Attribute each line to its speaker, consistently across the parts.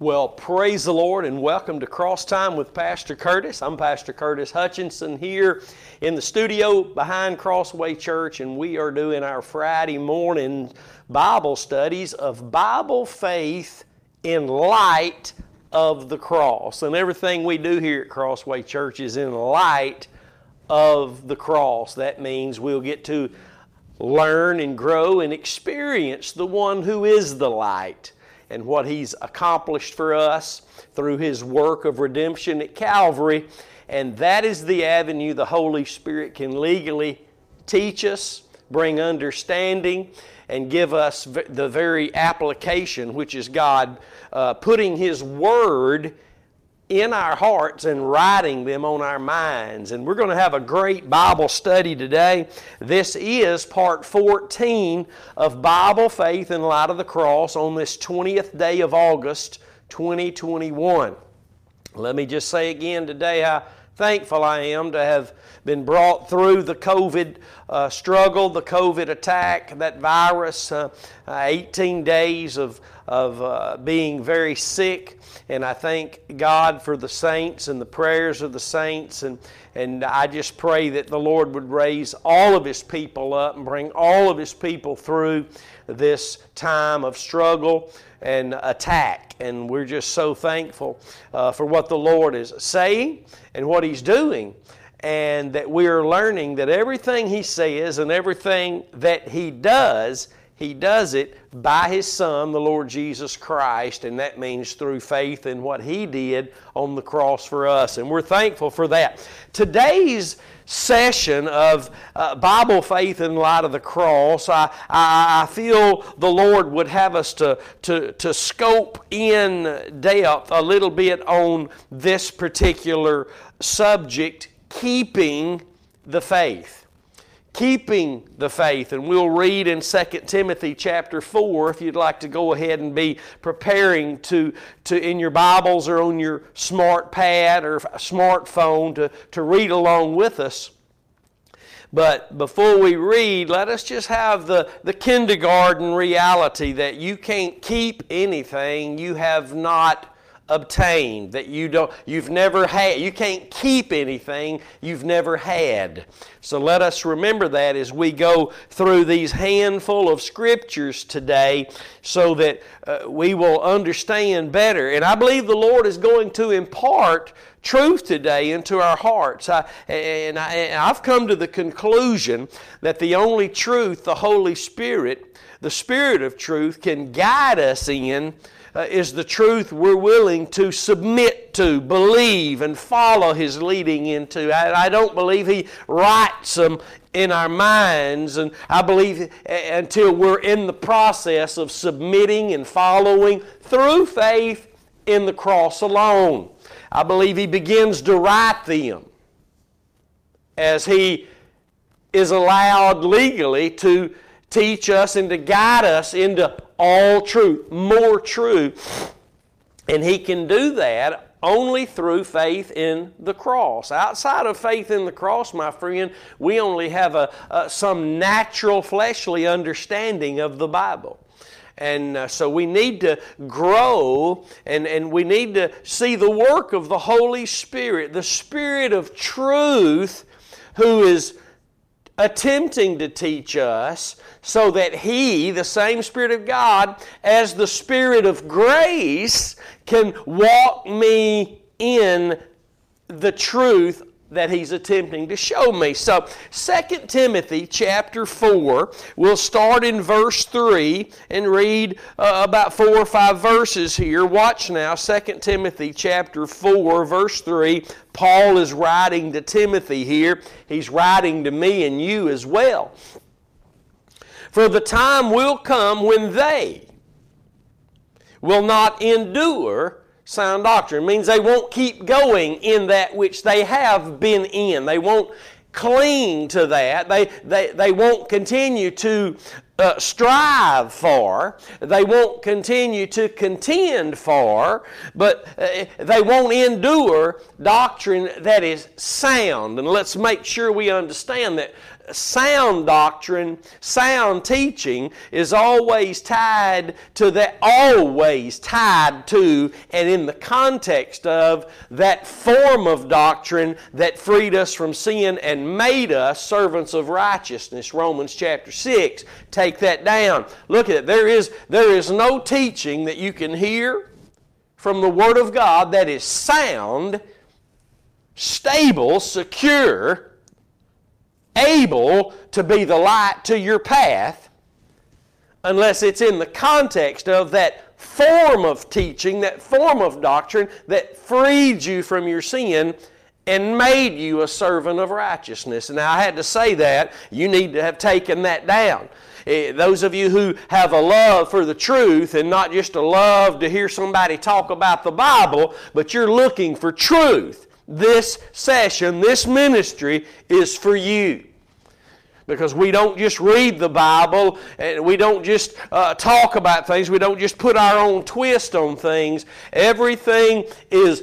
Speaker 1: Well, praise the Lord and welcome to Cross Time with Pastor Curtis. I'm Pastor Curtis Hutchinson here in the studio behind Crossway Church, and we are doing our Friday morning Bible studies of Bible faith in light of the cross. And everything we do here at Crossway Church is in light of the cross. That means we'll get to learn and grow and experience the one who is the light and what He's accomplished for us through His work of redemption at Calvary. And that is the avenue the Holy Spirit can legally teach us, bring understanding, and give us the very application, which is God uh, putting His Word in our hearts and writing them on our minds. And we're going to have a great Bible study today. This is part 14 of Bible Faith in Light of the Cross on this 20th day of August 2021. Let me just say again today how thankful I am to have been brought through the COVID uh, struggle, the COVID attack, that virus, uh, uh, 18 days of, of uh, being very sick. And I thank God for the saints and the prayers of the saints. And, and I just pray that the Lord would raise all of His people up and bring all of His people through this time of struggle and attack. And we're just so thankful uh, for what the Lord is saying and what He's doing and that we are learning that everything He says and everything that He does, He does it by His Son, the Lord Jesus Christ, and that means through faith in what He did on the cross for us. And we're thankful for that. Today's session of uh, Bible faith in light of the cross, I, I, I, feel the Lord would have us to, to, to scope in depth a little bit on this particular subject keeping the faith. Keeping the faith. And we'll read in 2 Timothy chapter 4 if you'd like to go ahead and be preparing to, to in your Bibles or on your smart pad or smartphone to, to read along with us. But before we read, let us just have the, the kindergarten reality that you can't keep anything you have not obtained that you don't you've never had you can't keep anything you've never had. So let us remember that as we go through these handful of scriptures today so that uh, we will understand better. And i believe the lord is going to impart truth today into our hearts. I, and, I, and i've come to the conclusion that the only truth the holy spirit the spirit of truth can guide us in uh, is the truth we're willing to submit to, believe, and follow His leading into. I, I don't believe He writes them in our minds, and I believe uh, until we're in the process of submitting and following through faith in the cross alone. I believe He begins to write them as He is allowed legally to teach us and to guide us into all truth, more truth. And He can do that only through faith in the cross. Outside of faith in the cross, my friend, we only have a, a some natural fleshly understanding of the Bible. And uh, so we need to grow and, and we need to see the work of the Holy Spirit, the Spirit of truth, who is attempting to teach us so that He, the same Spirit of God, as the Spirit of grace, can walk me in the truth that he's attempting to show me. So 2 Timothy chapter 4, we'll start in verse 3 and read uh, about four or five verses here. Watch now, 2 Timothy chapter 4, verse 3. Paul is writing to Timothy here. He's writing to me and you as well. For the time will come when they will not endure sound doctrine. It means they won't keep going in that which they have been in. They won't cling to that. They, they, they won't continue to uh, strive for. They won't continue to contend for, but uh, they won't endure doctrine that is sound. And let's make sure we understand that sound doctrine, sound teaching is always tied to that, always tied to, and in the context of that form of doctrine that freed us from sin and made us servants of righteousness. Romans chapter 6. Take that down. Look at it. There is, there is no teaching that you can hear from the Word of God that is sound, stable, secure, able to be the light to your path unless it's in the context of that form of teaching, that form of doctrine that freed you from your sin and made you a servant of righteousness. Now I had to say that. You need to have taken that down. Eh, those of you who have a love for the truth and not just a love to hear somebody talk about the Bible, but you're looking for truth. This session, this ministry is for you because we don't just read the Bible and we don't just uh, talk about things. We don't just put our own twist on things. Everything is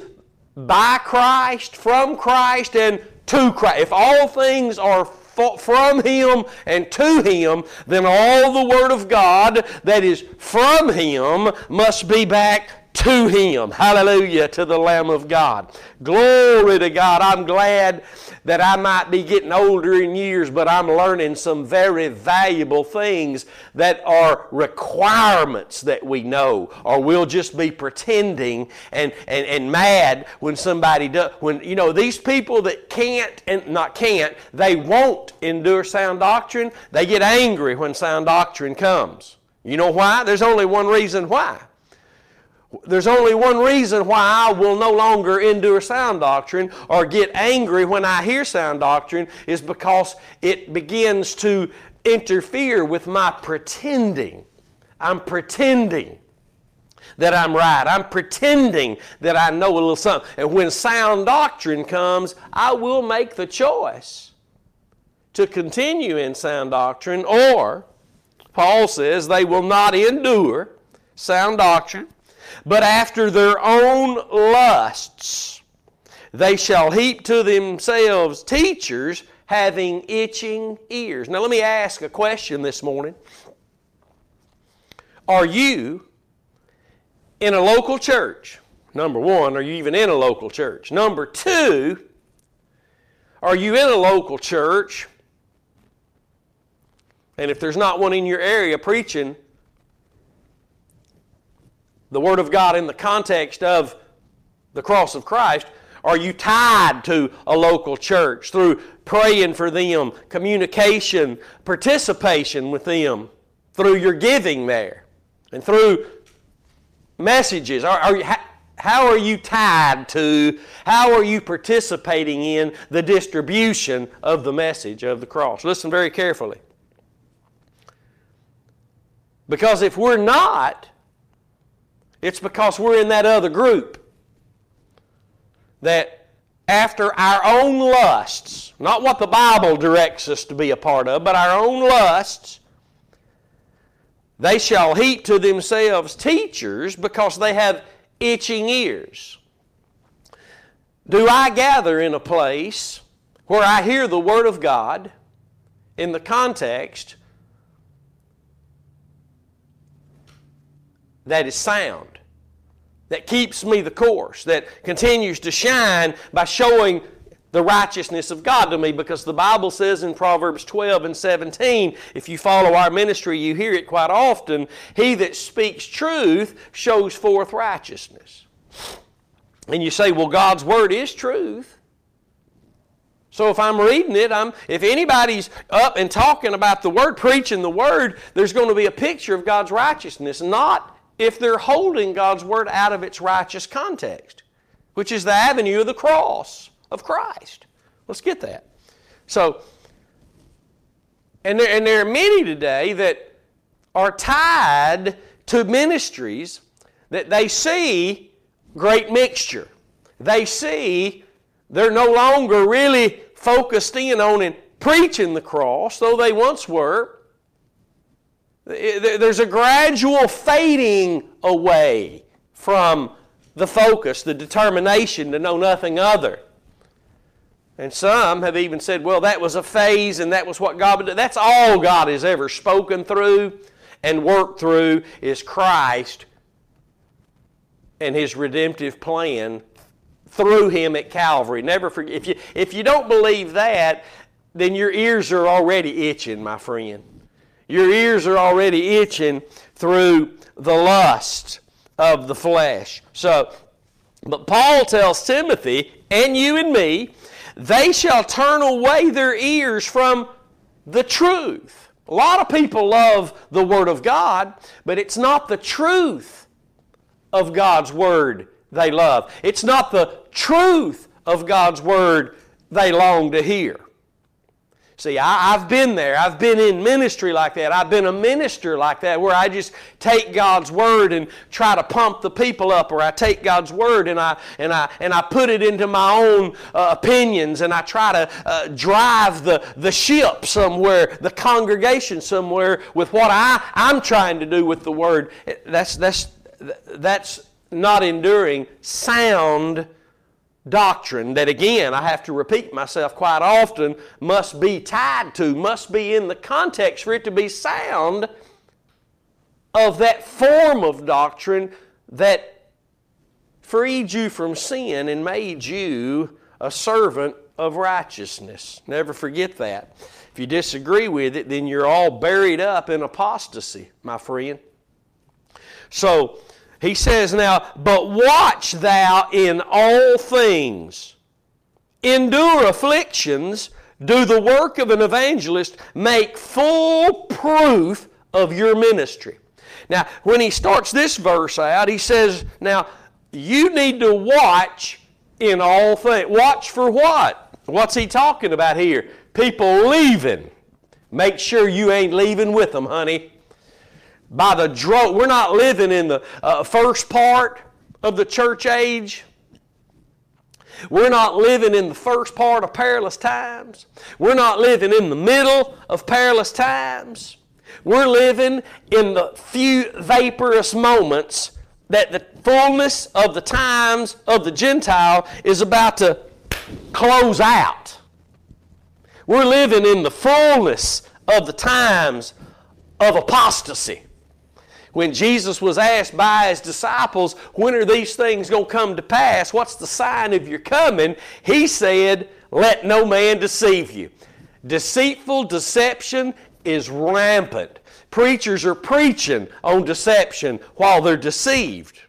Speaker 1: by Christ, from Christ, and to Christ. If all things are from Him and to Him, then all the Word of God that is from Him must be back to Him. Hallelujah to the Lamb of God. Glory to God. I'm glad that I might be getting older in years, but I'm learning some very valuable things that are requirements that we know, or we'll just be pretending and, and, and mad when somebody does. When, you know, these people that can't, and not can't, they won't endure sound doctrine, they get angry when sound doctrine comes. You know why? There's only one reason why. There's only one reason why I will no longer endure sound doctrine or get angry when I hear sound doctrine is because it begins to interfere with my pretending. I'm pretending that I'm right. I'm pretending that I know a little something. And when sound doctrine comes, I will make the choice to continue in sound doctrine, or, Paul says, they will not endure sound doctrine but after their own lusts they shall heap to themselves teachers having itching ears. Now, let me ask a question this morning. Are you in a local church? Number one, are you even in a local church? Number two, are you in a local church? And if there's not one in your area preaching the Word of God in the context of the cross of Christ? Are you tied to a local church through praying for them, communication, participation with them, through your giving there, and through messages? Are, are you, how are you tied to, how are you participating in the distribution of the message of the cross? Listen very carefully. Because if we're not, it's because we're in that other group that after our own lusts, not what the Bible directs us to be a part of, but our own lusts, they shall heap to themselves teachers because they have itching ears. Do I gather in a place where I hear the Word of God in the context that is sound, that keeps me the course, that continues to shine by showing the righteousness of God to me because the Bible says in Proverbs 12 and 17, if you follow our ministry, you hear it quite often He that speaks truth shows forth righteousness. And you say, well, God's Word is truth. So if I'm reading it, I'm, if anybody's up and talking about the Word, preaching the Word, there's going to be a picture of God's righteousness, not if they're holding God's Word out of its righteous context, which is the avenue of the cross of Christ. Let's get that. So, and there, and there are many today that are tied to ministries that they see great mixture. They see they're no longer really focused in on and preaching the cross, though they once were. There's a gradual fading away from the focus, the determination to know nothing other And some have even said, well, that was a phase and that was what God would do. That's all God has ever spoken through and worked through is Christ and His redemptive plan through Him at Calvary. Never forget. If you, if you don't believe that, then your ears are already itching, my friend. Your ears are already itching through the lust of the flesh. So, but Paul tells Timothy and you and me they shall turn away their ears from the truth. A lot of people love the Word of God, but it's not the truth of God's Word they love. It's not the truth of God's Word they long to hear. See, I, have been there. I've been in ministry like that. I've been a minister like that where I just take God's word and try to pump the people up, or I take God's word and I and I and I put it into my own uh, opinions and I try to uh, drive the, the ship somewhere, the congregation somewhere with what I, I'm trying to do with the word. That's that's that's not enduring sound doctrine that, again, I have to repeat myself quite often, must be tied to, must be in the context for it to be sound of that form of doctrine that freed you from sin and made you a servant of righteousness. Never forget that. If you disagree with it, then you're all buried up in apostasy, my friend. So, he says now, but watch thou in all things, endure afflictions, do the work of an evangelist, make full proof of your ministry. Now, when he starts this verse out, he says, Now, you need to watch in all things. Watch for what? What's he talking about here? People leaving. Make sure you ain't leaving with them, honey by the drone. We're not living in the uh, first part of the church age. We're not living in the first part of perilous times. We're not living in the middle of perilous times. We're living in the few vaporous moments that the fullness of the times of the Gentile is about to close out. We're living in the fullness of the times of apostasy when Jesus was asked by his disciples, When are these things going to come to pass? What's the sign of your coming? He said, Let no man deceive you. Deceitful deception is rampant. Preachers are preaching on deception while they're deceived.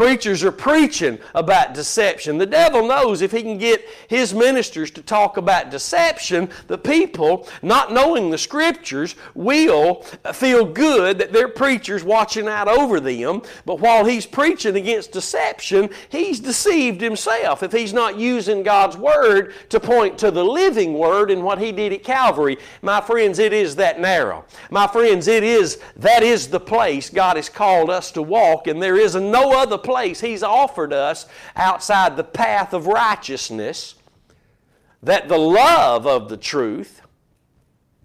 Speaker 1: Preachers are preaching about deception. The devil knows if he can get his ministers to talk about deception, the people, not knowing the scriptures, will feel good that their preacher's watching out over them. But while he's preaching against deception, he's deceived himself if he's not using God's word to point to the living word and what he did at Calvary. My friends, it is that narrow. My friends, it is that is the place God has called us to walk, and there is no other place He's offered us outside the path of righteousness that the love of the truth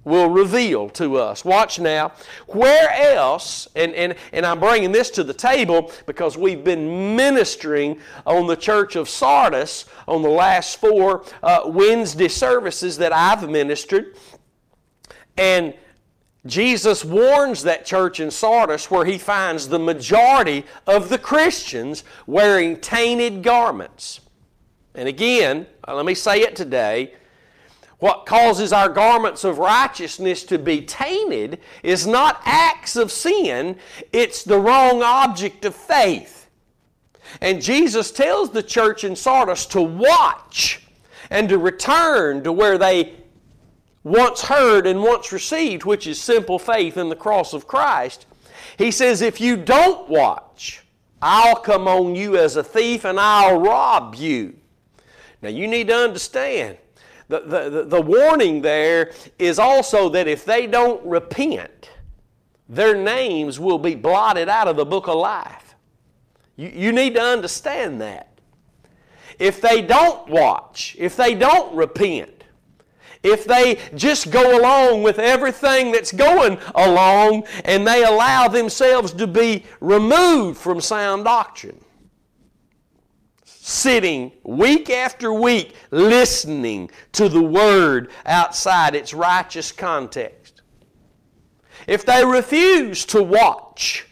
Speaker 1: will reveal to us. Watch now. Where else, and, and, and I'm bringing this to the table because we've been ministering on the church of Sardis on the last four uh, Wednesday services that I've ministered. And Jesus warns that church in Sardis where he finds the majority of the Christians wearing tainted garments. And again, uh, let me say it today. What causes our garments of righteousness to be tainted is not acts of sin, it's the wrong object of faith. And Jesus tells the church in Sardis to watch and to return to where they once heard and once received, which is simple faith in the cross of Christ, he says, If you don't watch, I'll come on you as a thief and I'll rob you. Now you need to understand the, the, the warning there is also that if they don't repent, their names will be blotted out of the book of life. You, you need to understand that. If they don't watch, if they don't repent, if they just go along with everything that's going along and they allow themselves to be removed from sound doctrine. sitting week after week listening to the Word outside its righteous context. If they refuse to watch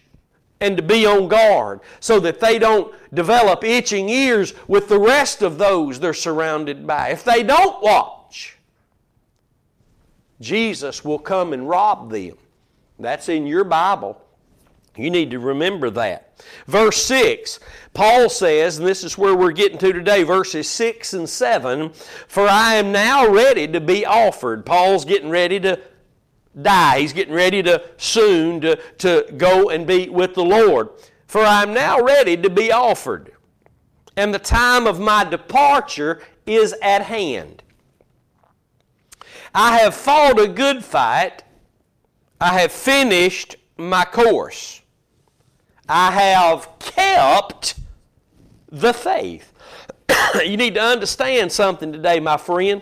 Speaker 1: and to be on guard so that they don't develop itching ears with the rest of those they're surrounded by, if they don't watch, Jesus will come and rob them. That's in your Bible. You need to remember that. Verse 6, Paul says, and this is where we're getting to today, verses 6 and 7 For I am now ready to be offered. Paul's getting ready to die. He's getting ready to soon to, to go and be with the Lord. For I am now ready to be offered, and the time of my departure is at hand. I have fought a good fight. I have finished my course. I have kept the faith. you need to understand something today, my friend.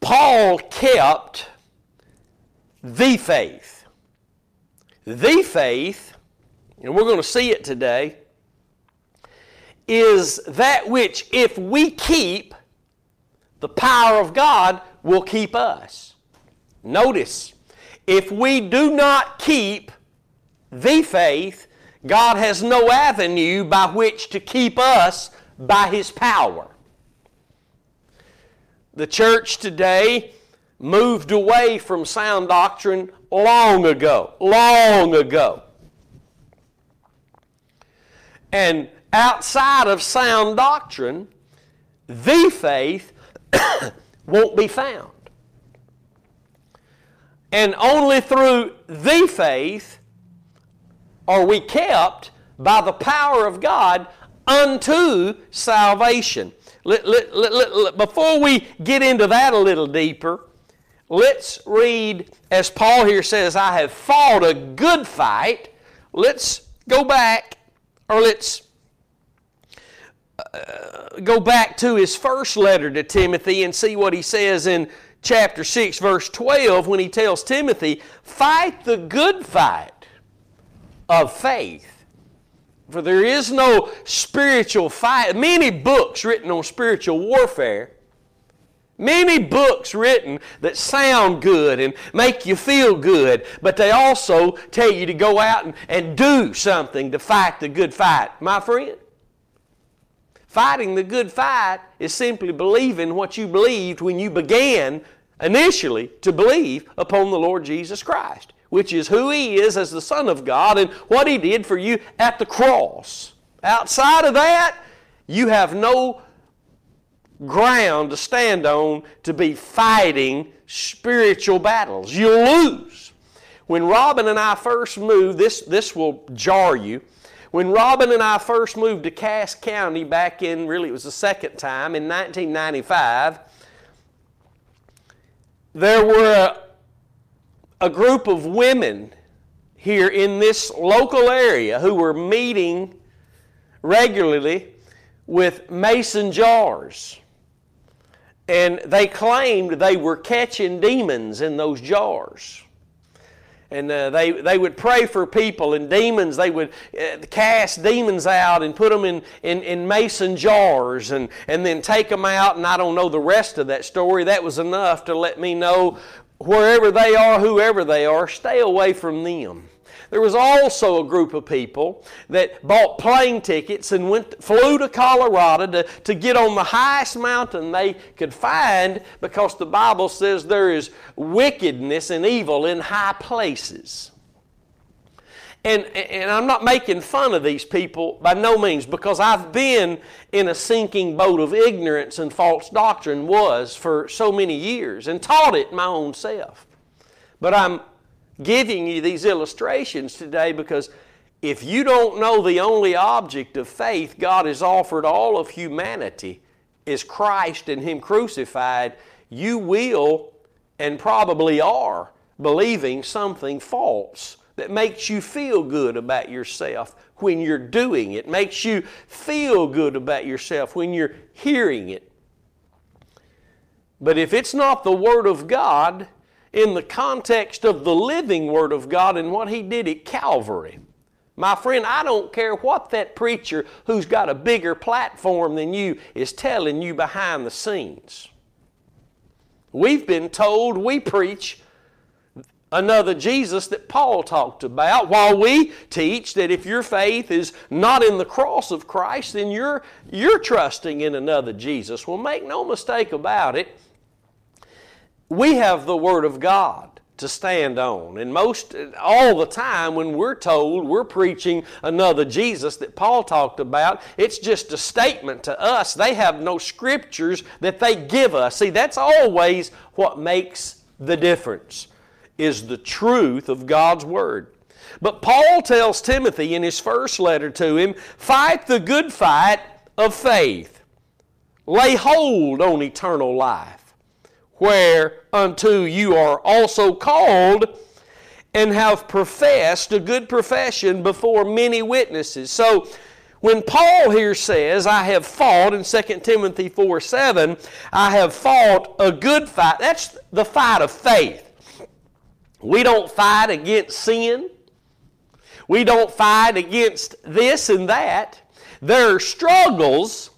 Speaker 1: Paul kept the faith. The faith, and we're going to see it today, is that which, if we keep, the power of God will keep us. Notice, if we do not keep the faith, God has no avenue by which to keep us by His power. The church today moved away from sound doctrine long ago, long ago. And outside of sound doctrine, the faith won't be found. And only through the faith are we kept by the power of God unto salvation. Let, let, let, before we get into that a little deeper, let's read, as Paul here says, I have fought a good fight. Let's go back, or let's go back to his first letter to Timothy and see what he says in chapter 6, verse 12, when he tells Timothy, Fight the good fight of faith. For there is no spiritual fight. Many books written on spiritual warfare. Many books written that sound good and make you feel good, but they also tell you to go out and, and do something to fight the good fight. My friend, fighting the good fight is simply believing what you believed when you began initially to believe upon the Lord Jesus Christ which is who He is as the Son of God and what He did for you at the cross. Outside of that, you have no ground to stand on to be fighting spiritual battles. You'll lose. When Robin and I first moved, this, this will jar you. When Robin and I first moved to Cass County back in, really, it was the second time, in 1995, there were a group of women here in this local area who were meeting regularly with mason jars. And they claimed they were catching demons in those jars. And uh, they, they would pray for people and demons. They would uh, cast demons out and put them in, in, in mason jars and, and then take them out. And I don't know the rest of that story. That was enough to let me know wherever they are, whoever they are, stay away from them. There was also a group of people that bought plane tickets and went, flew to Colorado to, to get on the highest mountain they could find because the Bible says there is wickedness and evil in high places. And, and I'm not making fun of these people by no means because I've been in a sinking boat of ignorance and false doctrine was for so many years and taught it my own self. But I'm giving you these illustrations today because if you don't know the only object of faith God has offered all of humanity is Christ and Him crucified, you will and probably are believing something false that makes you feel good about yourself when you're doing it, makes you feel good about yourself when you're hearing it. But if it's not the Word of God in the context of the living Word of God and what He did at Calvary, My friend, I don't care what that preacher who's got a bigger platform than you is telling you behind the scenes. We've been told we preach another Jesus that Paul talked about, while we teach that if your faith is not in the cross of Christ, then you're, you're trusting in another Jesus. Well, make no mistake about it, we have the Word of God to stand on. And most, all the time, when we're told we're preaching another Jesus that Paul talked about, it's just a statement to us. They have no scriptures that they give us. See, that's always what makes the difference, is the truth of God's Word. But Paul tells Timothy in his first letter to him fight the good fight of faith, lay hold on eternal life whereunto you are also called and have professed a good profession before many witnesses. So, when Paul here says, I have fought in 2 Timothy 4 7, I have fought a good fight, that's the fight of faith. We don't fight against sin. We don't fight against this and that. There are struggles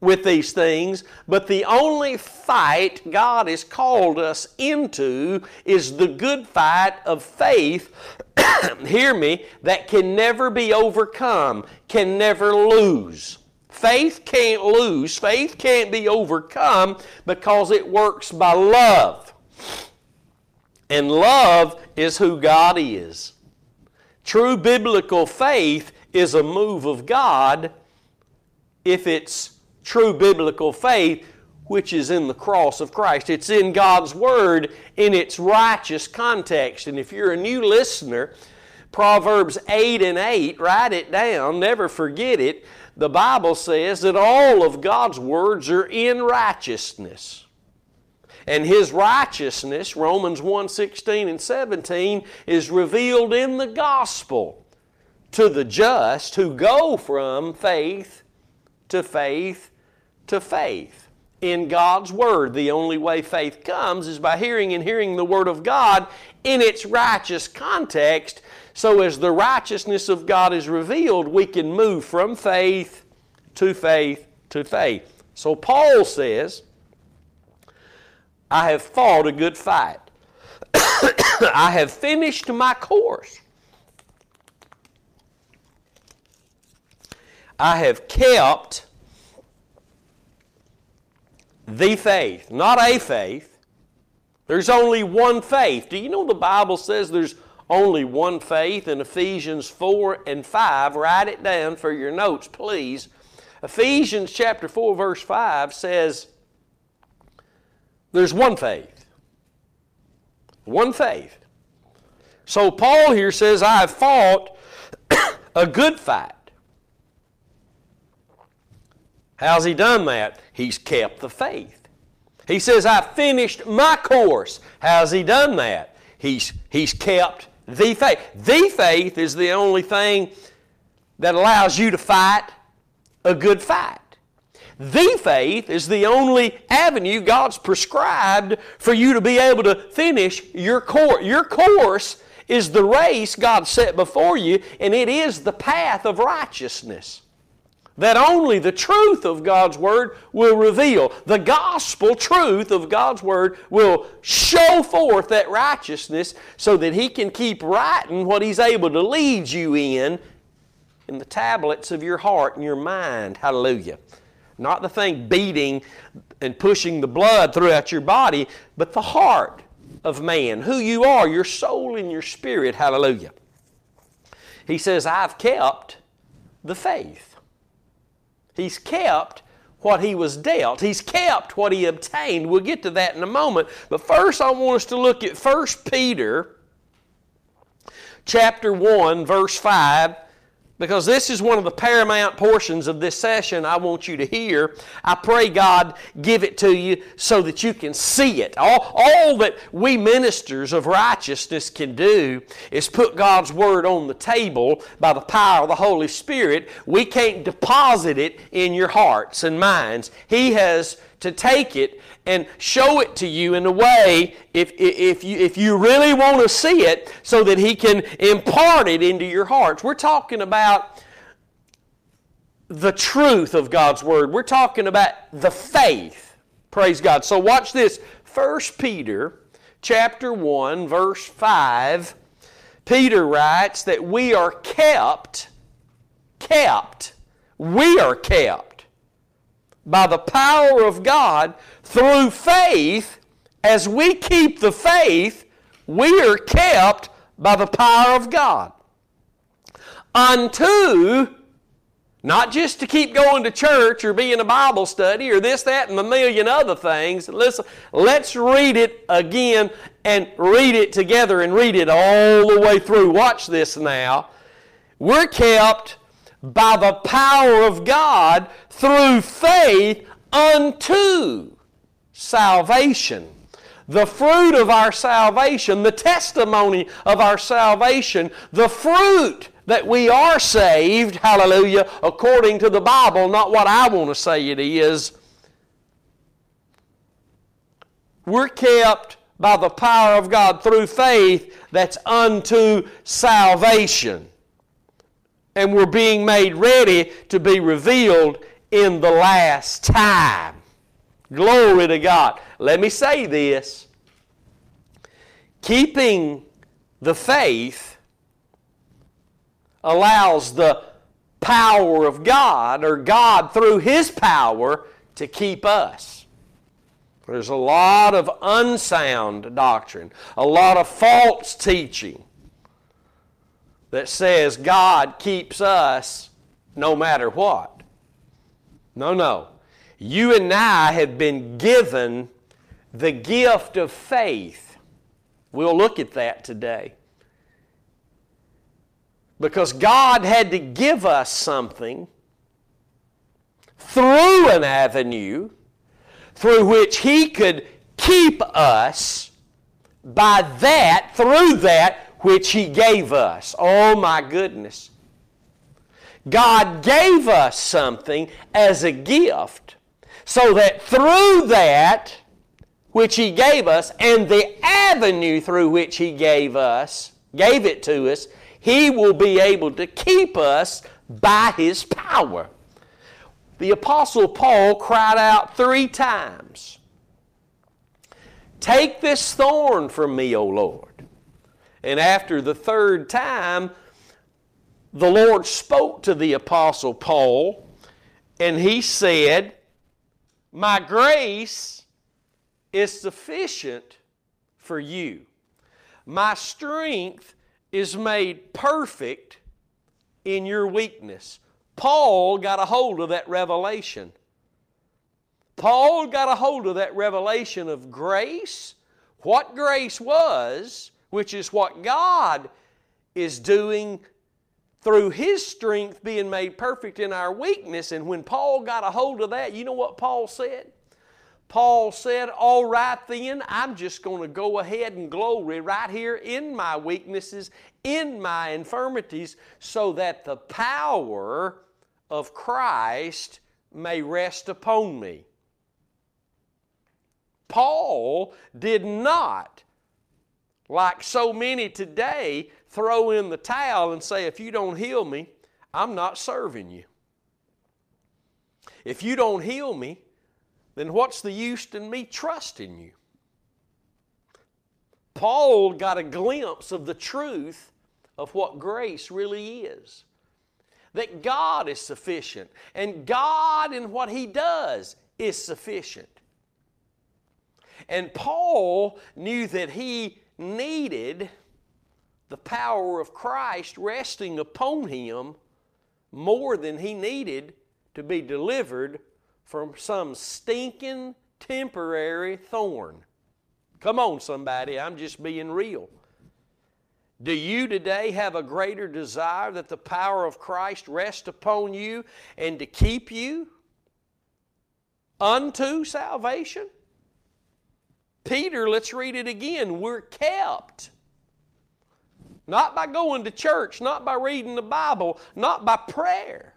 Speaker 1: with these things, but the only fight God has called us into is the good fight of faith, hear me, that can never be overcome, can never lose. Faith can't lose, faith can't be overcome because it works by love. And love is who God is. True biblical faith is a move of God if it's true biblical faith, which is in the cross of Christ. It's in God's Word in its righteous context. And if you're a new listener, Proverbs 8 and 8, write it down, never forget it. The Bible says that all of God's words are in righteousness. And his righteousness, Romans 1 16 and 17, is revealed in the gospel to the just who go from faith to faith to faith in God's Word. The only way faith comes is by hearing and hearing the Word of God in its righteous context. So, as the righteousness of God is revealed, we can move from faith to faith to faith. So, Paul says, I have fought a good fight. I have finished my course. I have kept the faith, not a faith. There's only one faith. Do you know the Bible says there's only one faith in Ephesians 4 and 5? Write it down for your notes, please. Ephesians chapter 4, verse 5 says there's one faith. One faith. So Paul here says, I have fought a good fight. How's he done that? He's kept the faith. He says, I finished my course. How's he done that? He's, he's kept the faith. The faith is the only thing that allows you to fight a good fight. The faith is the only avenue God's prescribed for you to be able to finish your course. Your course is the race God set before you, and it is the path of righteousness that only the truth of God's Word will reveal. The gospel truth of God's Word will show forth that righteousness so that He can keep writing what He's able to lead you in in the tablets of your heart and your mind. Hallelujah. Not the thing beating and pushing the blood throughout your body, but the heart of man, who you are, your soul and your spirit. Hallelujah. He says, I've kept the faith. He's kept what he was dealt. He's kept what he obtained. We'll get to that in a moment. But first I want us to look at 1 Peter chapter 1 verse 5 because this is one of the paramount portions of this session I want you to hear. I pray God give it to you so that you can see it. All, all that we ministers of righteousness can do is put God's Word on the table by the power of the Holy Spirit. We can't deposit it in your hearts and minds. He has to take it and show it to you in a way if, if, you, if you really want to see it so that He can impart it into your hearts. We're talking about the truth of God's Word. We're talking about the faith. Praise God. So watch this. 1 Peter chapter 1 verse 5 Peter writes that we are kept kept we are kept by the power of God through faith as we keep the faith we are kept by the power of God unto not just to keep going to church or be in a Bible study or this, that, and a million other things. Listen, let's read it again and read it together and read it all the way through. Watch this now. We're kept by the power of God through faith unto salvation. The fruit of our salvation, the testimony of our salvation, the fruit that we are saved, hallelujah, according to the Bible, not what I want to say it is. We're kept by the power of God through faith that's unto salvation. And we're being made ready to be revealed in the last time. Glory to God. Let me say this. Keeping the faith allows the power of God or God through His power to keep us. There's a lot of unsound doctrine, a lot of false teaching that says God keeps us no matter what. No, no. You and I have been given the gift of faith. We'll look at that today. Because God had to give us something through an avenue through which He could keep us by that, through that which He gave us. Oh my goodness. God gave us something as a gift so that through that which He gave us and the avenue through which He gave us, gave it to us, he will be able to keep us by His power. The Apostle Paul cried out three times Take this thorn from me, O Lord. And after the third time, the Lord spoke to the Apostle Paul, and he said, My grace is sufficient for you. My strength is made perfect in your weakness. Paul got a hold of that revelation. Paul got a hold of that revelation of grace, what grace was, which is what God is doing through His strength being made perfect in our weakness. And when Paul got a hold of that, you know what Paul said? Paul said, All right, then, I'm just going to go ahead and glory right here in my weaknesses, in my infirmities, so that the power of Christ may rest upon me. Paul did not, like so many today, throw in the towel and say, If you don't heal me, I'm not serving you. If you don't heal me, then what's the use in me trusting you? Paul got a glimpse of the truth of what grace really is. That God is sufficient, and God in what He does is sufficient. And Paul knew that he needed the power of Christ resting upon him more than he needed to be delivered from some stinking temporary thorn. Come on, somebody, I'm just being real. Do you today have a greater desire that the power of Christ rest upon you and to keep you unto salvation? Peter, let's read it again. We're kept. Not by going to church, not by reading the Bible, not by prayer.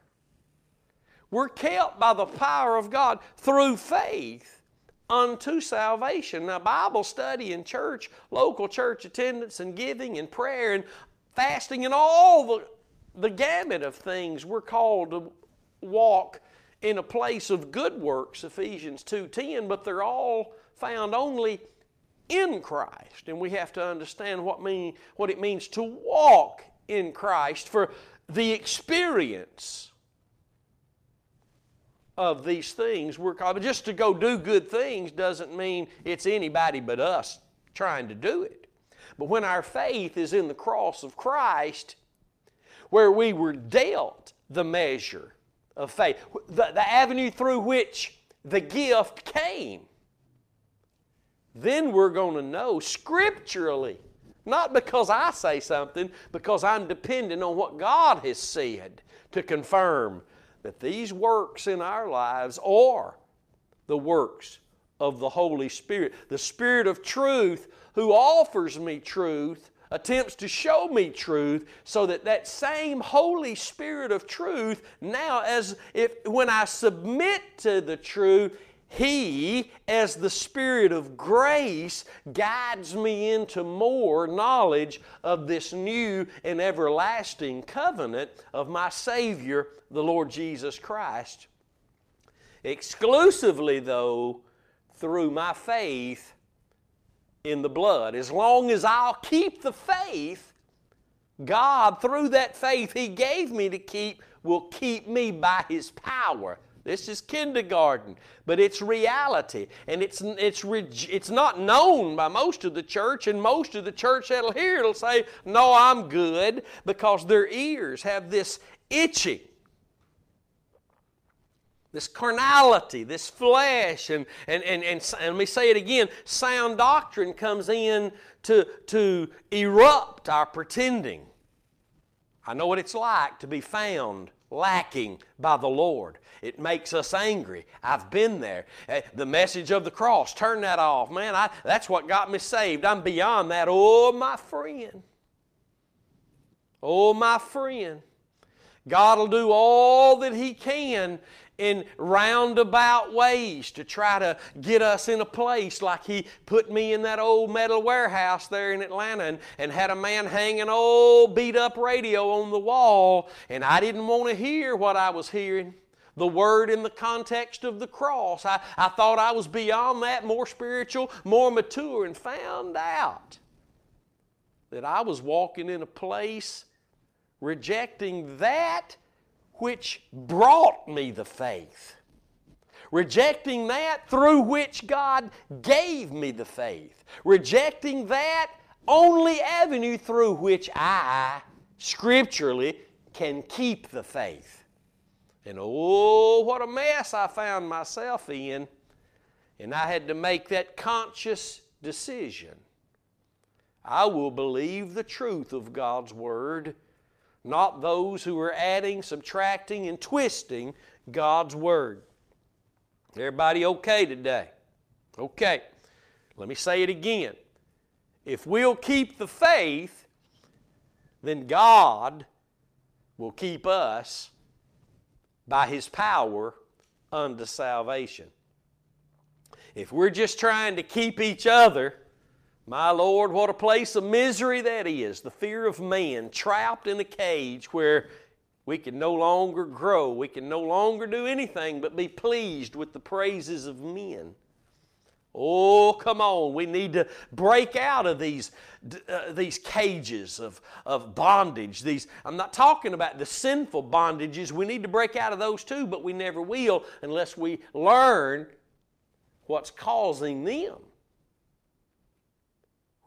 Speaker 1: We're kept by the power of God through faith unto salvation. Now, Bible study and church, local church attendance and giving and prayer and fasting and all the, the gamut of things we're called to walk in a place of good works, Ephesians 2.10, but they're all found only in Christ. And we have to understand what, mean, what it means to walk in Christ for the experience of these things we're called. Just to go do good things doesn't mean it's anybody but us trying to do it. But when our faith is in the cross of Christ, where we were dealt the measure of faith, the, the avenue through which the gift came, then we're going to know scripturally. Not because I say something, because I'm dependent on what God has said to confirm that these works in our lives are the works of the Holy Spirit. The Spirit of truth who offers me truth attempts to show me truth so that that same holy spirit of truth now as if when i submit to the truth he, as the Spirit of grace, guides me into more knowledge of this new and everlasting covenant of my Savior, the Lord Jesus Christ. Exclusively, though, through my faith in the blood. As long as I'll keep the faith, God, through that faith He gave me to keep, will keep me by His power this is kindergarten, but it's reality. And it's, it's, it's not known by most of the church, and most of the church that'll hear it'll say, No, I'm good, because their ears have this itching. This carnality, this flesh, and, and, and, and, let me say it again sound doctrine comes in to, to erupt our pretending. I know what it's like to be found lacking by the Lord. It makes us angry. I've been there. Eh, the message of the cross, turn that off. Man, I, that's what got me saved. I'm beyond that. Oh, my friend. Oh, my friend. God will do all that He can in roundabout ways to try to get us in a place like he put me in that old metal warehouse there in Atlanta and, and had a man hang an old beat up radio on the wall and I didn't want to hear what I was hearing. The word in the context of the cross. I, I thought I was beyond that, more spiritual, more mature, and found out that I was walking in a place rejecting that which brought me the faith. Rejecting that through which God gave me the faith. Rejecting that only avenue through which I, scripturally, can keep the faith. And oh, what a mess I found myself in. And I had to make that conscious decision. I will believe the truth of God's Word not those who are adding, subtracting, and twisting God's Word. Everybody okay today? Okay. Let me say it again. If we'll keep the faith, then God will keep us by His power unto salvation. If we're just trying to keep each other, my Lord, what a place of misery that is. The fear of man, trapped in a cage where we can no longer grow. We can no longer do anything but be pleased with the praises of men. Oh, come on. We need to break out of these, uh, these cages of, of bondage. These, I'm not talking about the sinful bondages. We need to break out of those too, but we never will unless we learn what's causing them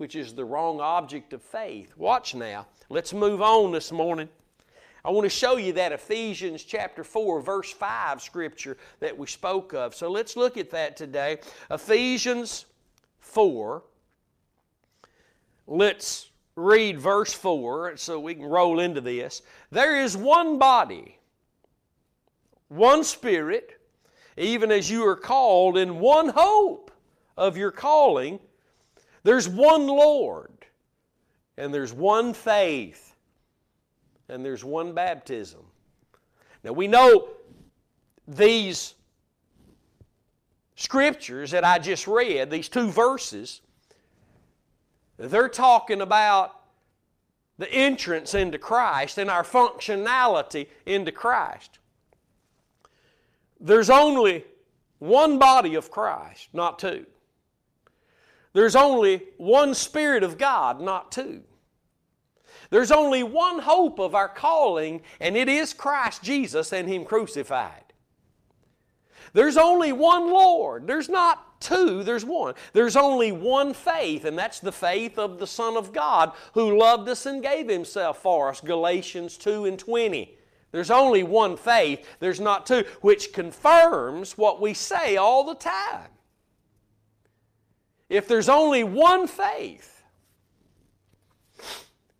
Speaker 1: which is the wrong object of faith. Watch now. Let's move on this morning. I want to show you that Ephesians chapter 4, verse 5 scripture that we spoke of. So let's look at that today. Ephesians 4. Let's read verse 4 so we can roll into this. There is one body, one spirit, even as you are called, in one hope of your calling there's one Lord, and there's one faith, and there's one baptism. Now we know these scriptures that I just read, these two verses, they're talking about the entrance into Christ and our functionality into Christ. There's only one body of Christ, not two. There's only one Spirit of God, not two. There's only one hope of our calling, and it is Christ Jesus and Him crucified. There's only one Lord. There's not two, there's one. There's only one faith, and that's the faith of the Son of God who loved us and gave Himself for us. Galatians 2 and 20. There's only one faith, there's not two, which confirms what we say all the time. If there's only one faith,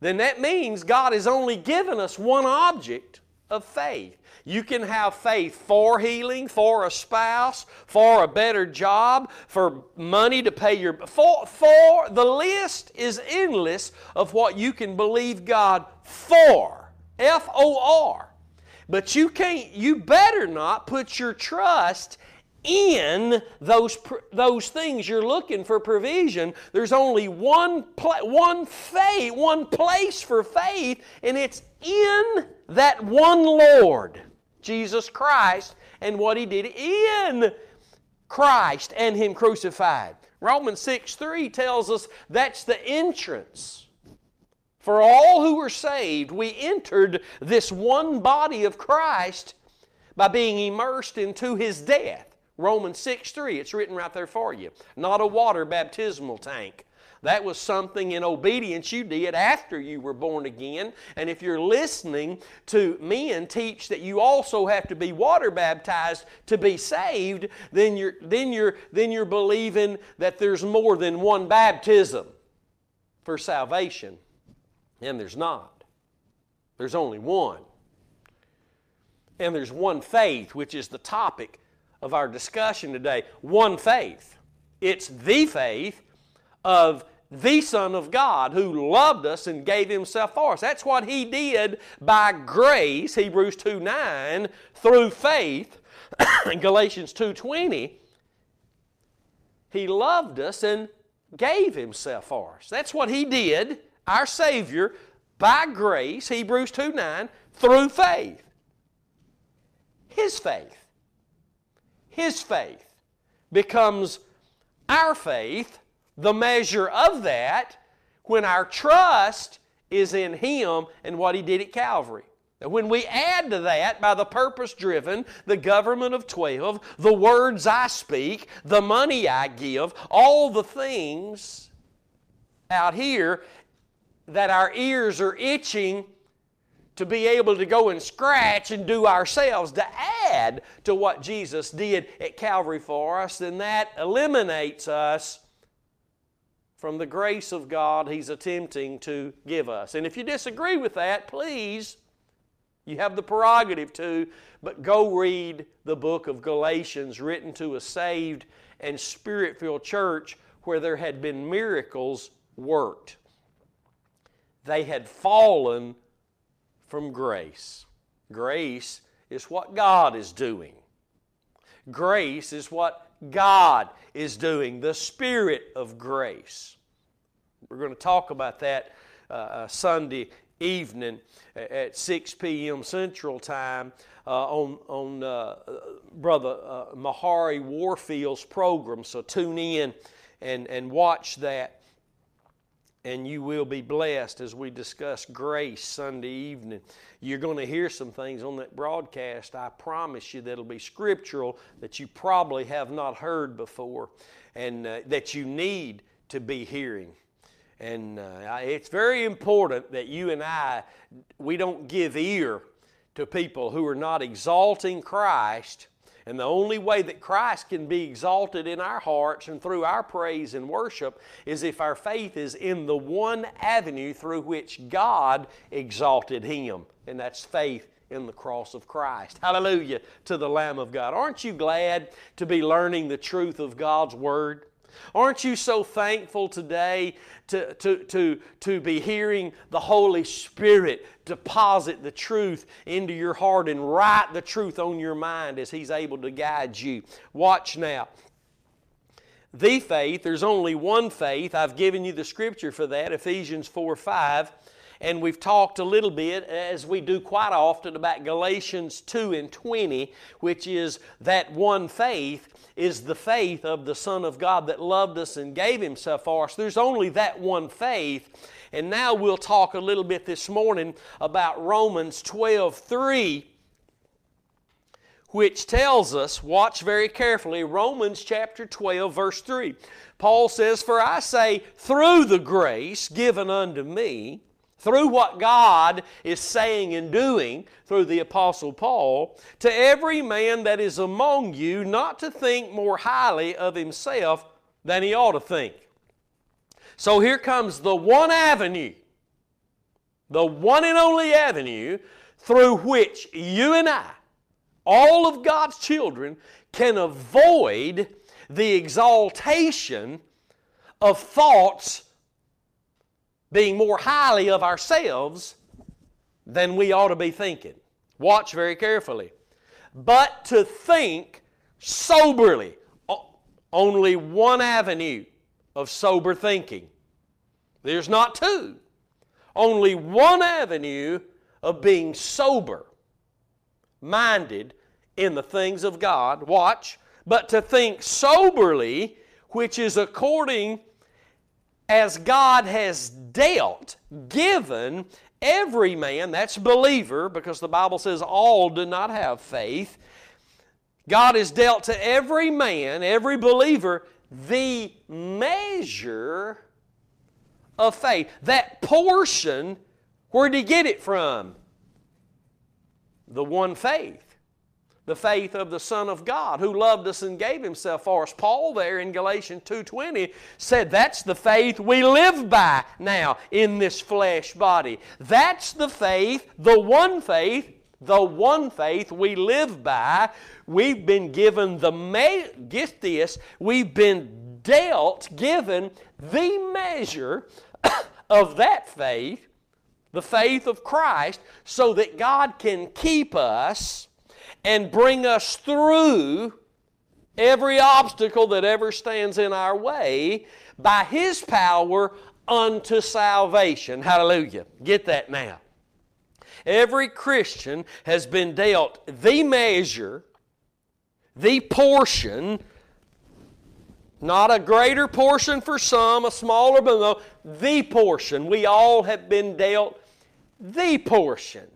Speaker 1: then that means God has only given us one object of faith. You can have faith for healing, for a spouse, for a better job, for money to pay your for for the list is endless of what you can believe God for. F O R. But you can't you better not put your trust in those, those things you're looking for provision, there's only one, one faith, one place for faith, and it's in that one Lord, Jesus Christ, and what He did in Christ and Him crucified. Romans 6 3 tells us that's the entrance. For all who were saved, we entered this one body of Christ by being immersed into His death. Romans 6 3, it's written right there for you. Not a water baptismal tank. That was something in obedience you did after you were born again. And if you're listening to men teach that you also have to be water baptized to be saved, then you're, then you're, then you're believing that there's more than one baptism for salvation. And there's not. There's only one. And there's one faith, which is the topic of our discussion today. One faith. It's the faith of the Son of God who loved us and gave Himself for us. That's what He did by grace, Hebrews 2 9, through faith, Galatians 2 20. He loved us and gave Himself for us. That's what He did, our Savior, by grace, Hebrews 2 9, through faith. His faith. His faith becomes our faith, the measure of that, when our trust is in Him and what He did at Calvary. And when we add to that by the purpose driven, the government of 12, the words I speak, the money I give, all the things out here that our ears are itching to be able to go and scratch and do ourselves to add to what Jesus did at Calvary for us, then that eliminates us from the grace of God He's attempting to give us. And if you disagree with that, please, you have the prerogative to, but go read the book of Galatians written to a saved and spirit filled church where there had been miracles worked. They had fallen from grace. Grace is what God is doing. Grace is what God is doing, the Spirit of grace. We're going to talk about that uh, uh Sunday evening at 6 p.m. Central Time uh, on, on uh, Brother uh, Mahari Warfield's program. So tune in and, and watch that and you will be blessed as we discuss grace Sunday evening. You're going to hear some things on that broadcast, I promise you, that'll be scriptural that you probably have not heard before and uh, that you need to be hearing. And uh, it's very important that you and I, we don't give ear to people who are not exalting Christ and the only way that Christ can be exalted in our hearts and through our praise and worship is if our faith is in the one avenue through which God exalted Him, and that's faith in the cross of Christ. Hallelujah to the Lamb of God. Aren't you glad to be learning the truth of God's Word? Aren't you so thankful today to, to, to, to be hearing the Holy Spirit deposit the truth into your heart and write the truth on your mind as He's able to guide you? Watch now. The faith, there's only one faith. I've given you the scripture for that, Ephesians 4 5. And we've talked a little bit, as we do quite often, about Galatians 2 and 20, which is that one faith is the faith of the Son of God that loved us and gave Himself for us. There's only that one faith. And now we'll talk a little bit this morning about Romans 12 3 which tells us, watch very carefully, Romans chapter 12, verse 3. Paul says, For I say, through the grace given unto me, through what God is saying and doing through the Apostle Paul, to every man that is among you not to think more highly of himself than he ought to think. So here comes the one avenue, the one and only avenue through which you and I, all of God's children, can avoid the exaltation of thoughts being more highly of ourselves than we ought to be thinking. Watch very carefully. But to think soberly, only one avenue of sober thinking. There's not two. Only one avenue of being sober minded in the things of God. Watch. But to think soberly, which is according as God has dealt, given every man, that's believer, because the Bible says all do not have faith. God has dealt to every man, every believer, the measure of faith. That portion, where did he get it from? The one faith the faith of the Son of God who loved us and gave himself for us. Paul there in Galatians 2:20 said that's the faith we live by now in this flesh body. That's the faith, the one faith, the one faith we live by. We've been given the this, we've been dealt, given the measure of that faith, the faith of Christ, so that God can keep us and bring us through every obstacle that ever stands in our way by His power unto salvation. Hallelujah. Get that now. Every Christian has been dealt the measure, the portion, not a greater portion for some, a smaller, but no, the portion. We all have been dealt the portion.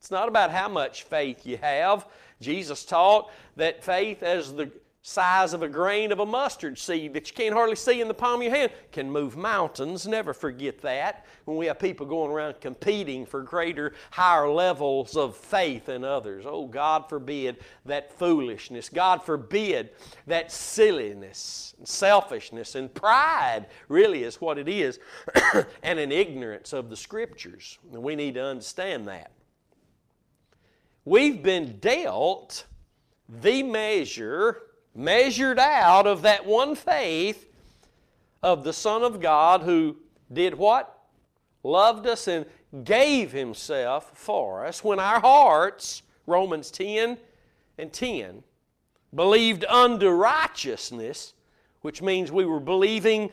Speaker 1: It's not about how much faith you have. Jesus taught that faith as the size of a grain of a mustard seed that you can't hardly see in the palm of your hand can move mountains. Never forget that. When we have people going around competing for greater, higher levels of faith than others. Oh, God forbid that foolishness. God forbid that silliness, and selfishness, and pride really is what it is, and an ignorance of the Scriptures. And we need to understand that. We've been dealt the measure, measured out of that one faith of the Son of God who did what? Loved us and gave Himself for us when our hearts, Romans 10 and 10, believed unto righteousness, which means we were believing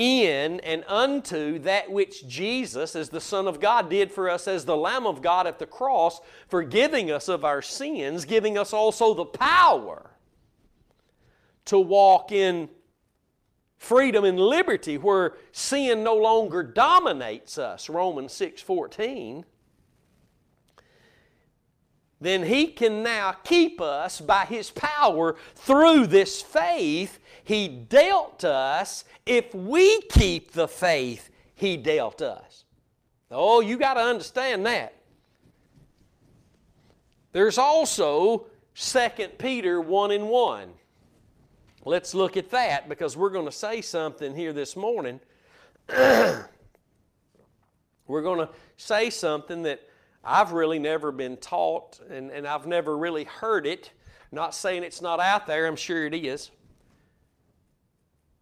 Speaker 1: in and unto that which Jesus, as the Son of God, did for us as the Lamb of God at the cross, forgiving us of our sins, giving us also the power to walk in freedom and liberty where sin no longer dominates us, Romans 6 14 then He can now keep us by His power through this faith He dealt us if we keep the faith He dealt us. Oh, you got to understand that. There's also 2 Peter 1 and 1. Let's look at that because we're going to say something here this morning. we're going to say something that I've really never been taught and, and I've never really heard it. Not saying it's not out there, I'm sure it is.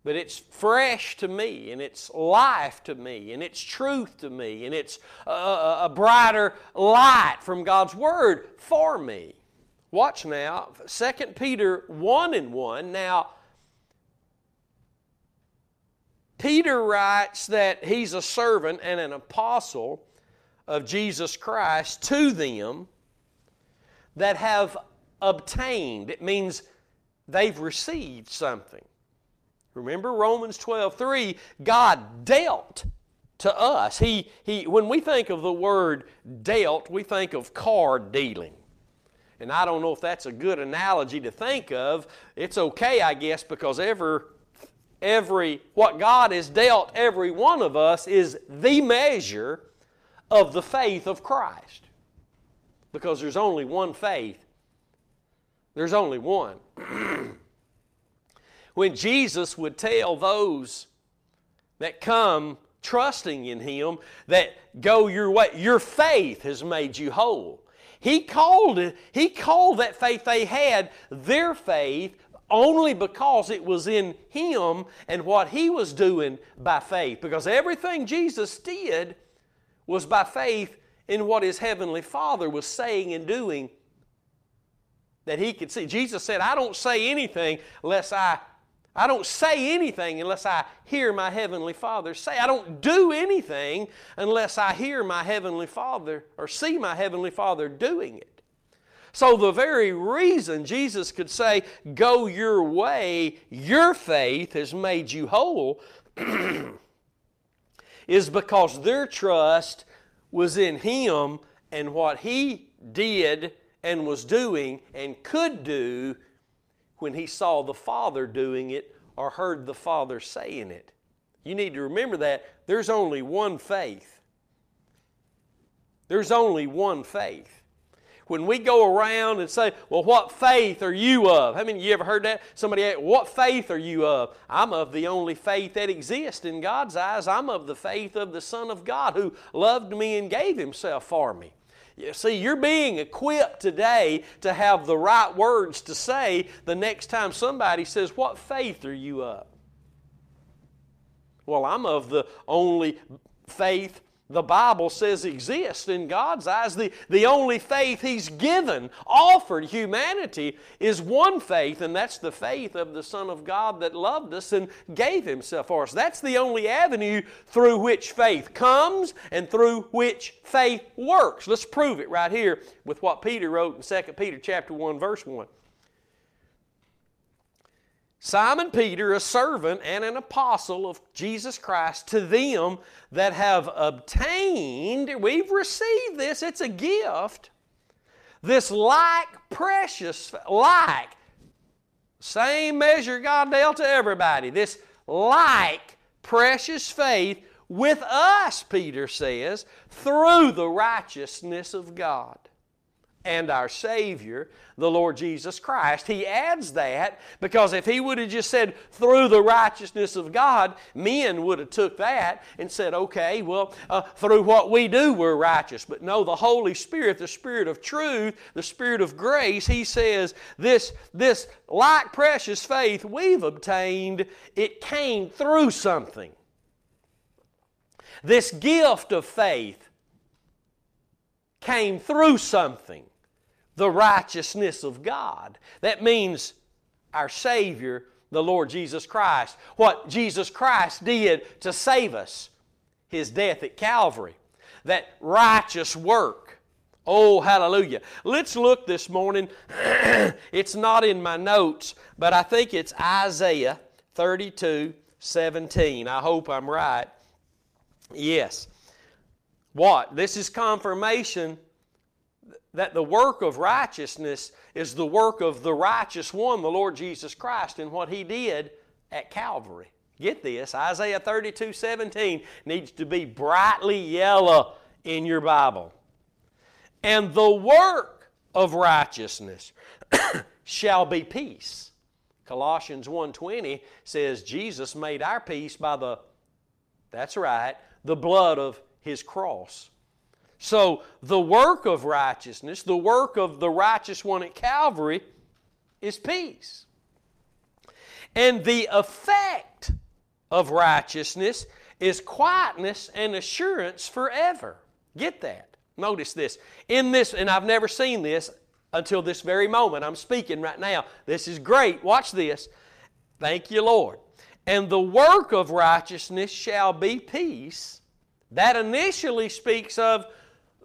Speaker 1: But it's fresh to me, and it's life to me, and it's truth to me, and it's a, a brighter light from God's Word for me. Watch now, 2 Peter 1 and 1. Now, Peter writes that he's a servant and an apostle of Jesus Christ to them that have obtained. It means they've received something. Remember Romans 12 3, God dealt to us. He, he, when we think of the word dealt, we think of card dealing. And I don't know if that's a good analogy to think of. It's okay, I guess, because every, every what God has dealt every one of us is the measure of the faith of Christ. Because there's only one faith. There's only one. when Jesus would tell those that come trusting in Him that go your way, your faith has made you whole. He called it, He called that faith they had their faith only because it was in Him and what He was doing by faith. Because everything Jesus did was by faith in what His Heavenly Father was saying and doing that He could see. Jesus said, I don't say anything unless I I don't say anything unless I hear my Heavenly Father say. I don't do anything unless I hear my Heavenly Father or see my Heavenly Father doing it. So, the very reason Jesus could say, Go your way, your faith has made you whole, is because their trust was in Him and what He did and was doing and could do when he saw the Father doing it or heard the Father saying it. You need to remember that there's only one faith. There's only one faith. When we go around and say, Well, what faith are you of? How many of you ever heard that? Somebody asked, What faith are you of? I'm of the only faith that exists in God's eyes. I'm of the faith of the Son of God who loved me and gave Himself for me. See, you're being equipped today to have the right words to say the next time somebody says, What faith are you of? Well, I'm of the only faith the Bible says exists in God's eyes. The, the only faith He's given, offered humanity, is one faith, and that's the faith of the Son of God that loved us and gave Himself for us. That's the only avenue through which faith comes and through which faith works. Let's prove it right here with what Peter wrote in 2 Peter chapter 1, verse 1. Simon Peter, a servant and an apostle of Jesus Christ, to them that have obtained, we've received this, it's a gift, this like precious, like, same measure God dealt to everybody, this like precious faith with us, Peter says, through the righteousness of God and our Savior, the Lord Jesus Christ. He adds that because if he would have just said through the righteousness of God, men would have took that and said, okay, well, uh, through what we do we're righteous. But no, the Holy Spirit, the Spirit of truth, the Spirit of grace, he says this, this like precious faith we've obtained, it came through something. This gift of faith came through something the righteousness of God. That means our Savior, the Lord Jesus Christ. What Jesus Christ did to save us, His death at Calvary, that righteous work. Oh, hallelujah. Let's look this morning. it's not in my notes, but I think it's Isaiah 32 17. I hope I'm right. Yes. What? This is confirmation that the work of righteousness is the work of the righteous one, the Lord Jesus Christ, and what He did at Calvary. Get this Isaiah 32 17 needs to be brightly yellow in your Bible. And the work of righteousness shall be peace. Colossians 1:20 says Jesus made our peace by the that's right, the blood of his cross. So, the work of righteousness, the work of the righteous one at Calvary, is peace. And the effect of righteousness is quietness and assurance forever. Get that. Notice this. In this, and I've never seen this until this very moment. I'm speaking right now. This is great. Watch this. Thank you, Lord. And the work of righteousness shall be peace. That initially speaks of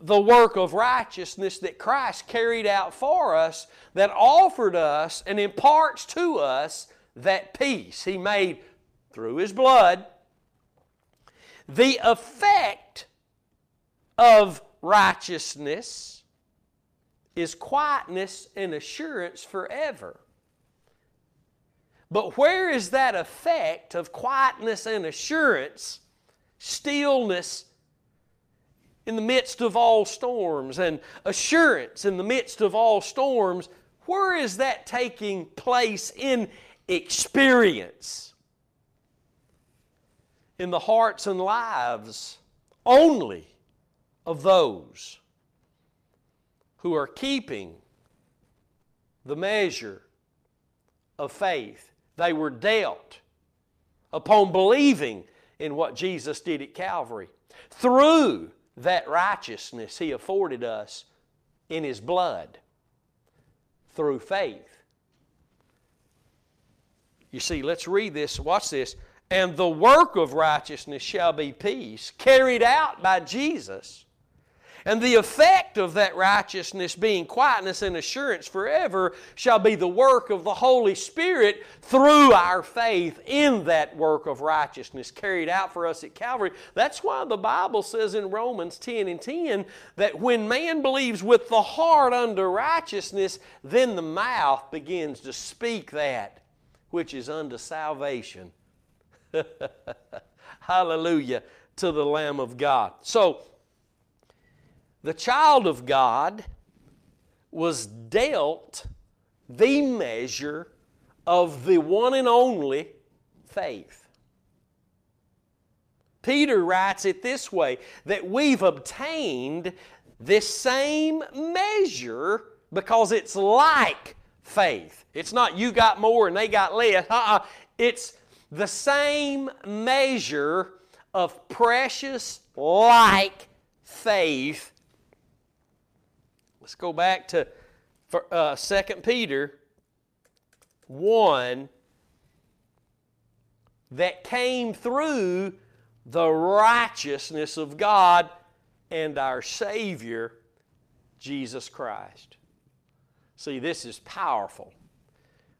Speaker 1: the work of righteousness that Christ carried out for us, that offered us and imparts to us that peace He made through His blood. The effect of righteousness is quietness and assurance forever. But where is that effect of quietness and assurance, stillness in the midst of all storms, and assurance in the midst of all storms? Where is that taking place in experience? In the hearts and lives only of those who are keeping the measure of faith they were dealt upon believing in what Jesus did at Calvary. Through that righteousness He afforded us in His blood, through faith. You see, let's read this. Watch this. And the work of righteousness shall be peace, carried out by Jesus and the effect of that righteousness being quietness and assurance forever shall be the work of the Holy Spirit through our faith in that work of righteousness carried out for us at Calvary. That's why the Bible says in Romans 10 and 10 that when man believes with the heart unto righteousness, then the mouth begins to speak that which is unto salvation. Hallelujah to the Lamb of God. So, the child of God was dealt the measure of the one and only faith. Peter writes it this way that we've obtained this same measure because it's like faith. It's not you got more and they got less. Uh-uh. It's the same measure of precious like faith Let's go back to uh, 2 Peter 1 that came through the righteousness of God and our Savior, Jesus Christ. See, this is powerful.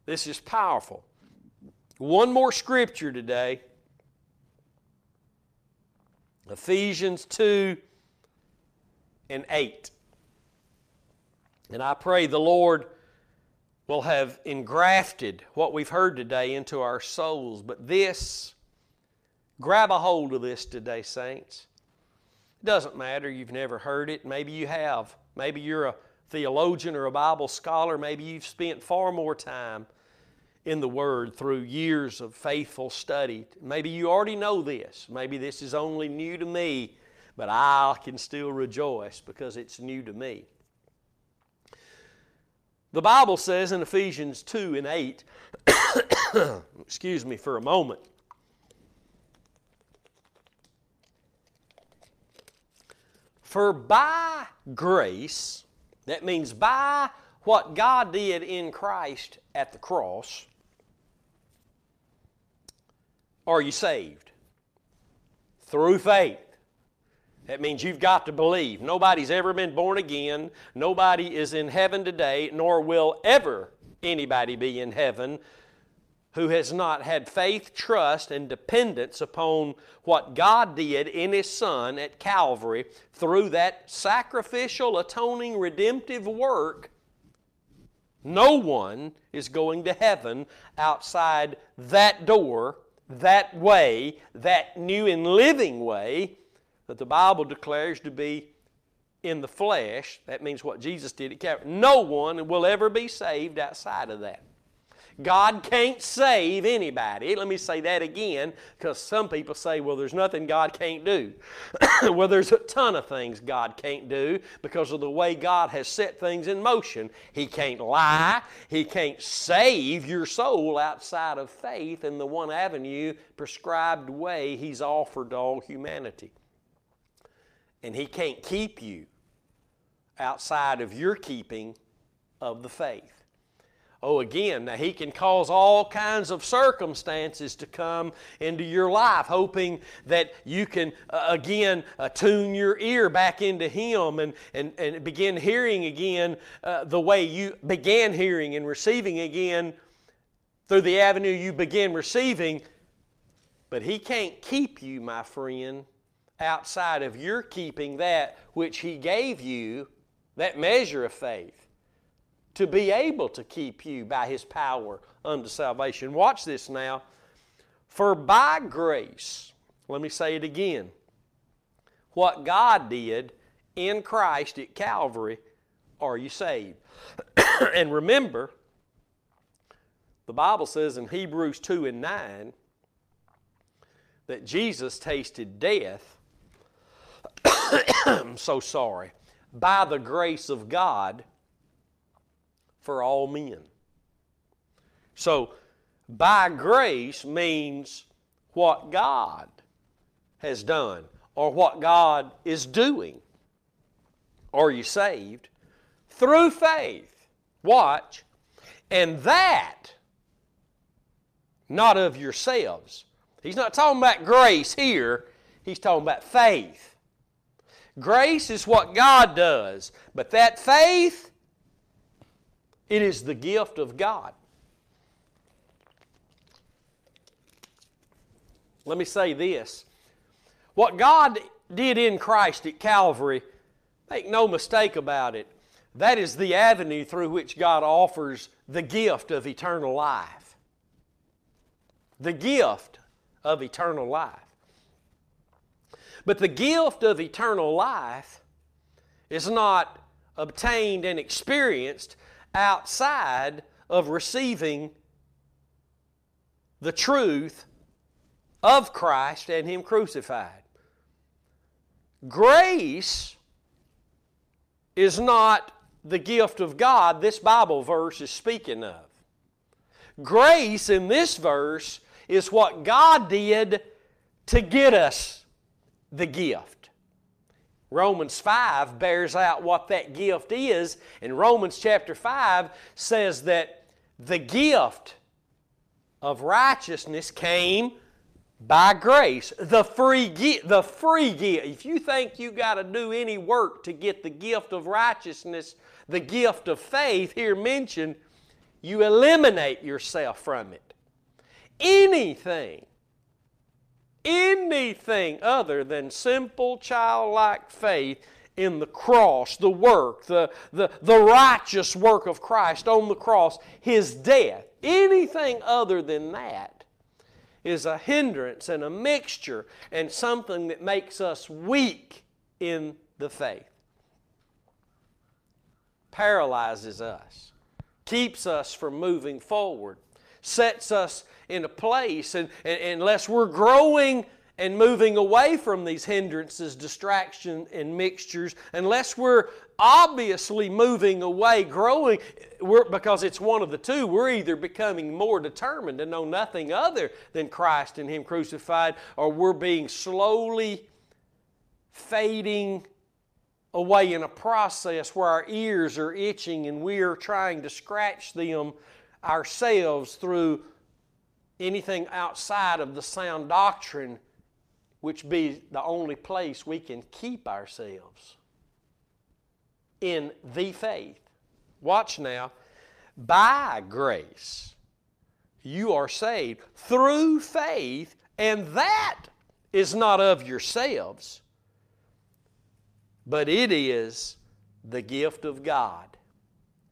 Speaker 1: This is powerful. One more scripture today Ephesians 2 and 8. And I pray the Lord will have engrafted what we've heard today into our souls. But this, grab a hold of this today, saints. It doesn't matter, you've never heard it. Maybe you have. Maybe you're a theologian or a Bible scholar. Maybe you've spent far more time in the Word through years of faithful study. Maybe you already know this. Maybe this is only new to me, but I can still rejoice because it's new to me. The Bible says in Ephesians 2 and 8, excuse me for a moment. For by grace, that means by what God did in Christ at the cross, are you saved? Through faith. That means you've got to believe. Nobody's ever been born again. Nobody is in heaven today, nor will ever anybody be in heaven who has not had faith, trust, and dependence upon what God did in His Son at Calvary through that sacrificial, atoning, redemptive work. No one is going to heaven outside that door, that way, that new and living way that the Bible declares to be in the flesh, that means what Jesus did at Calvary. No one will ever be saved outside of that. God can't save anybody. Let me say that again because some people say, well, there's nothing God can't do. well, there's a ton of things God can't do because of the way God has set things in motion. He can't lie, He can't save your soul outside of faith in the one avenue, prescribed way He's offered to all humanity. And He can't keep you outside of your keeping of the faith. Oh, again, now he can cause all kinds of circumstances to come into your life, hoping that you can, uh, again, uh, tune your ear back into him and, and, and begin hearing again uh, the way you began hearing and receiving again through the avenue you began receiving. But he can't keep you, my friend, outside of your keeping that which he gave you, that measure of faith to be able to keep you by His power unto salvation. Watch this now. For by grace, let me say it again, what God did in Christ at Calvary, are you saved? and remember, the Bible says in Hebrews 2 and 9 that Jesus tasted death. I'm so sorry. By the grace of God for all men. So, by grace means what God has done or what God is doing. Are you saved? Through faith. Watch. And that, not of yourselves. He's not talking about grace here, he's talking about faith. Grace is what God does, but that faith it is the gift of God. Let me say this. What God did in Christ at Calvary, make no mistake about it, that is the avenue through which God offers the gift of eternal life. The gift of eternal life. But the gift of eternal life is not obtained and experienced outside of receiving the truth of Christ and Him crucified. Grace is not the gift of God this Bible verse is speaking of. Grace in this verse is what God did to get us the gift. Romans 5 bears out what that gift is, and Romans chapter 5 says that the gift of righteousness came by grace. The free gift, the free gift. If you think you got to do any work to get the gift of righteousness, the gift of faith here mentioned, you eliminate yourself from it. Anything anything other than simple childlike faith in the cross, the work, the, the, the righteous work of Christ on the cross, His death, anything other than that is a hindrance and a mixture and something that makes us weak in the faith. Paralyzes us, keeps us from moving forward, sets us in a place, and, and, unless we're growing and moving away from these hindrances, distractions, and mixtures, unless we're obviously moving away, growing, because it's one of the two, we're either becoming more determined to know nothing other than Christ and Him crucified, or we're being slowly fading away in a process where our ears are itching and we are trying to scratch them ourselves through anything outside of the sound doctrine, which be the only place we can keep ourselves in the faith. Watch now. By grace, you are saved through faith, and that is not of yourselves, but it is the gift of God.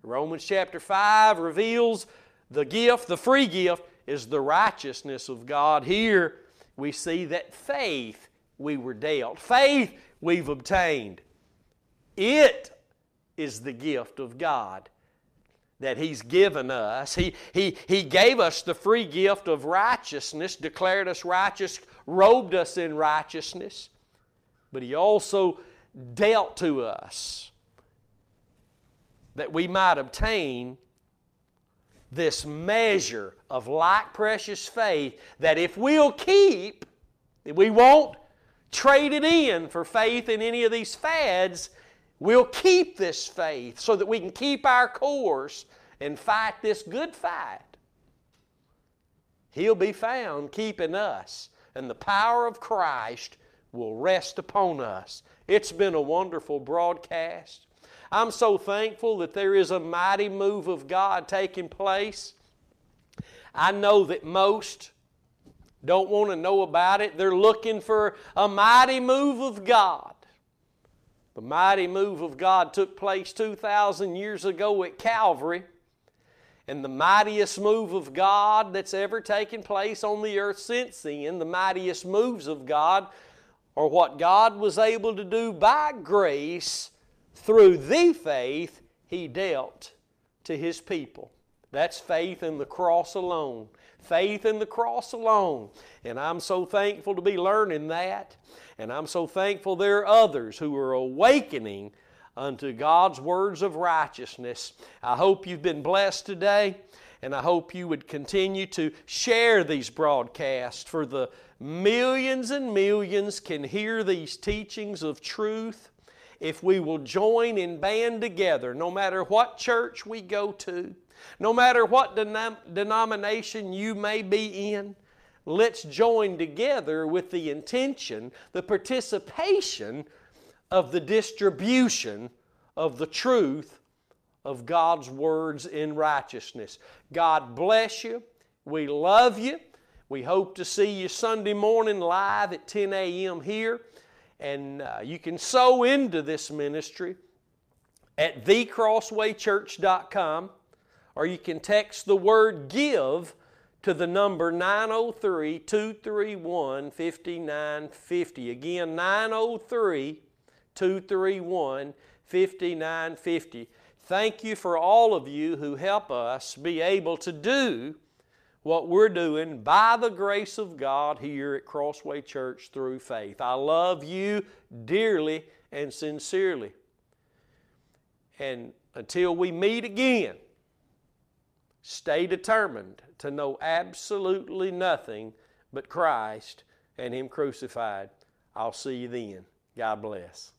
Speaker 1: Romans chapter 5 reveals the gift, the free gift, is the righteousness of God. Here we see that faith we were dealt, faith we've obtained. It is the gift of God. that He's given us. He, he, he gave us the free gift of righteousness, declared us righteous, robed us in righteousness, but He also dealt to us that we might obtain this measure of like precious faith that if we'll keep, we won't trade it in for faith in any of these fads, we'll keep this faith so that we can keep our course and fight this good fight. He'll be found keeping us, and the power of Christ will rest upon us. It's been a wonderful broadcast. I'm so thankful that there is a mighty move of God taking place. I know that most don't want to know about it. They're looking for a mighty move of God. The mighty move of God took place 2,000 years ago at Calvary. And the mightiest move of God that's ever taken place on the earth since then, the mightiest moves of God, are what God was able to do by grace through the faith he dealt to his people. That's faith in the cross alone. Faith in the cross alone. And I'm so thankful to be learning that. And I'm so thankful there are others who are awakening unto God's words of righteousness. I hope you've been blessed today, and I hope you would continue to share these broadcasts for the millions and millions can hear these teachings of truth if we will join and band together, no matter what church we go to, no matter what denom- denomination you may be in, let's join together with the intention, the participation of the distribution of the truth of God's words in righteousness. God bless you. We love you. We hope to see you Sunday morning live at 10 a.m. here. And uh, you can sow into this ministry at thecrosswaychurch.com or you can text the word give to the number 903 231 5950. Again, 903 231 5950. Thank you for all of you who help us be able to do what we're doing by the grace of God here at Crossway Church through faith. I love you dearly and sincerely. And until we meet again, stay determined to know absolutely nothing but Christ and Him crucified. I'll see you then. God bless.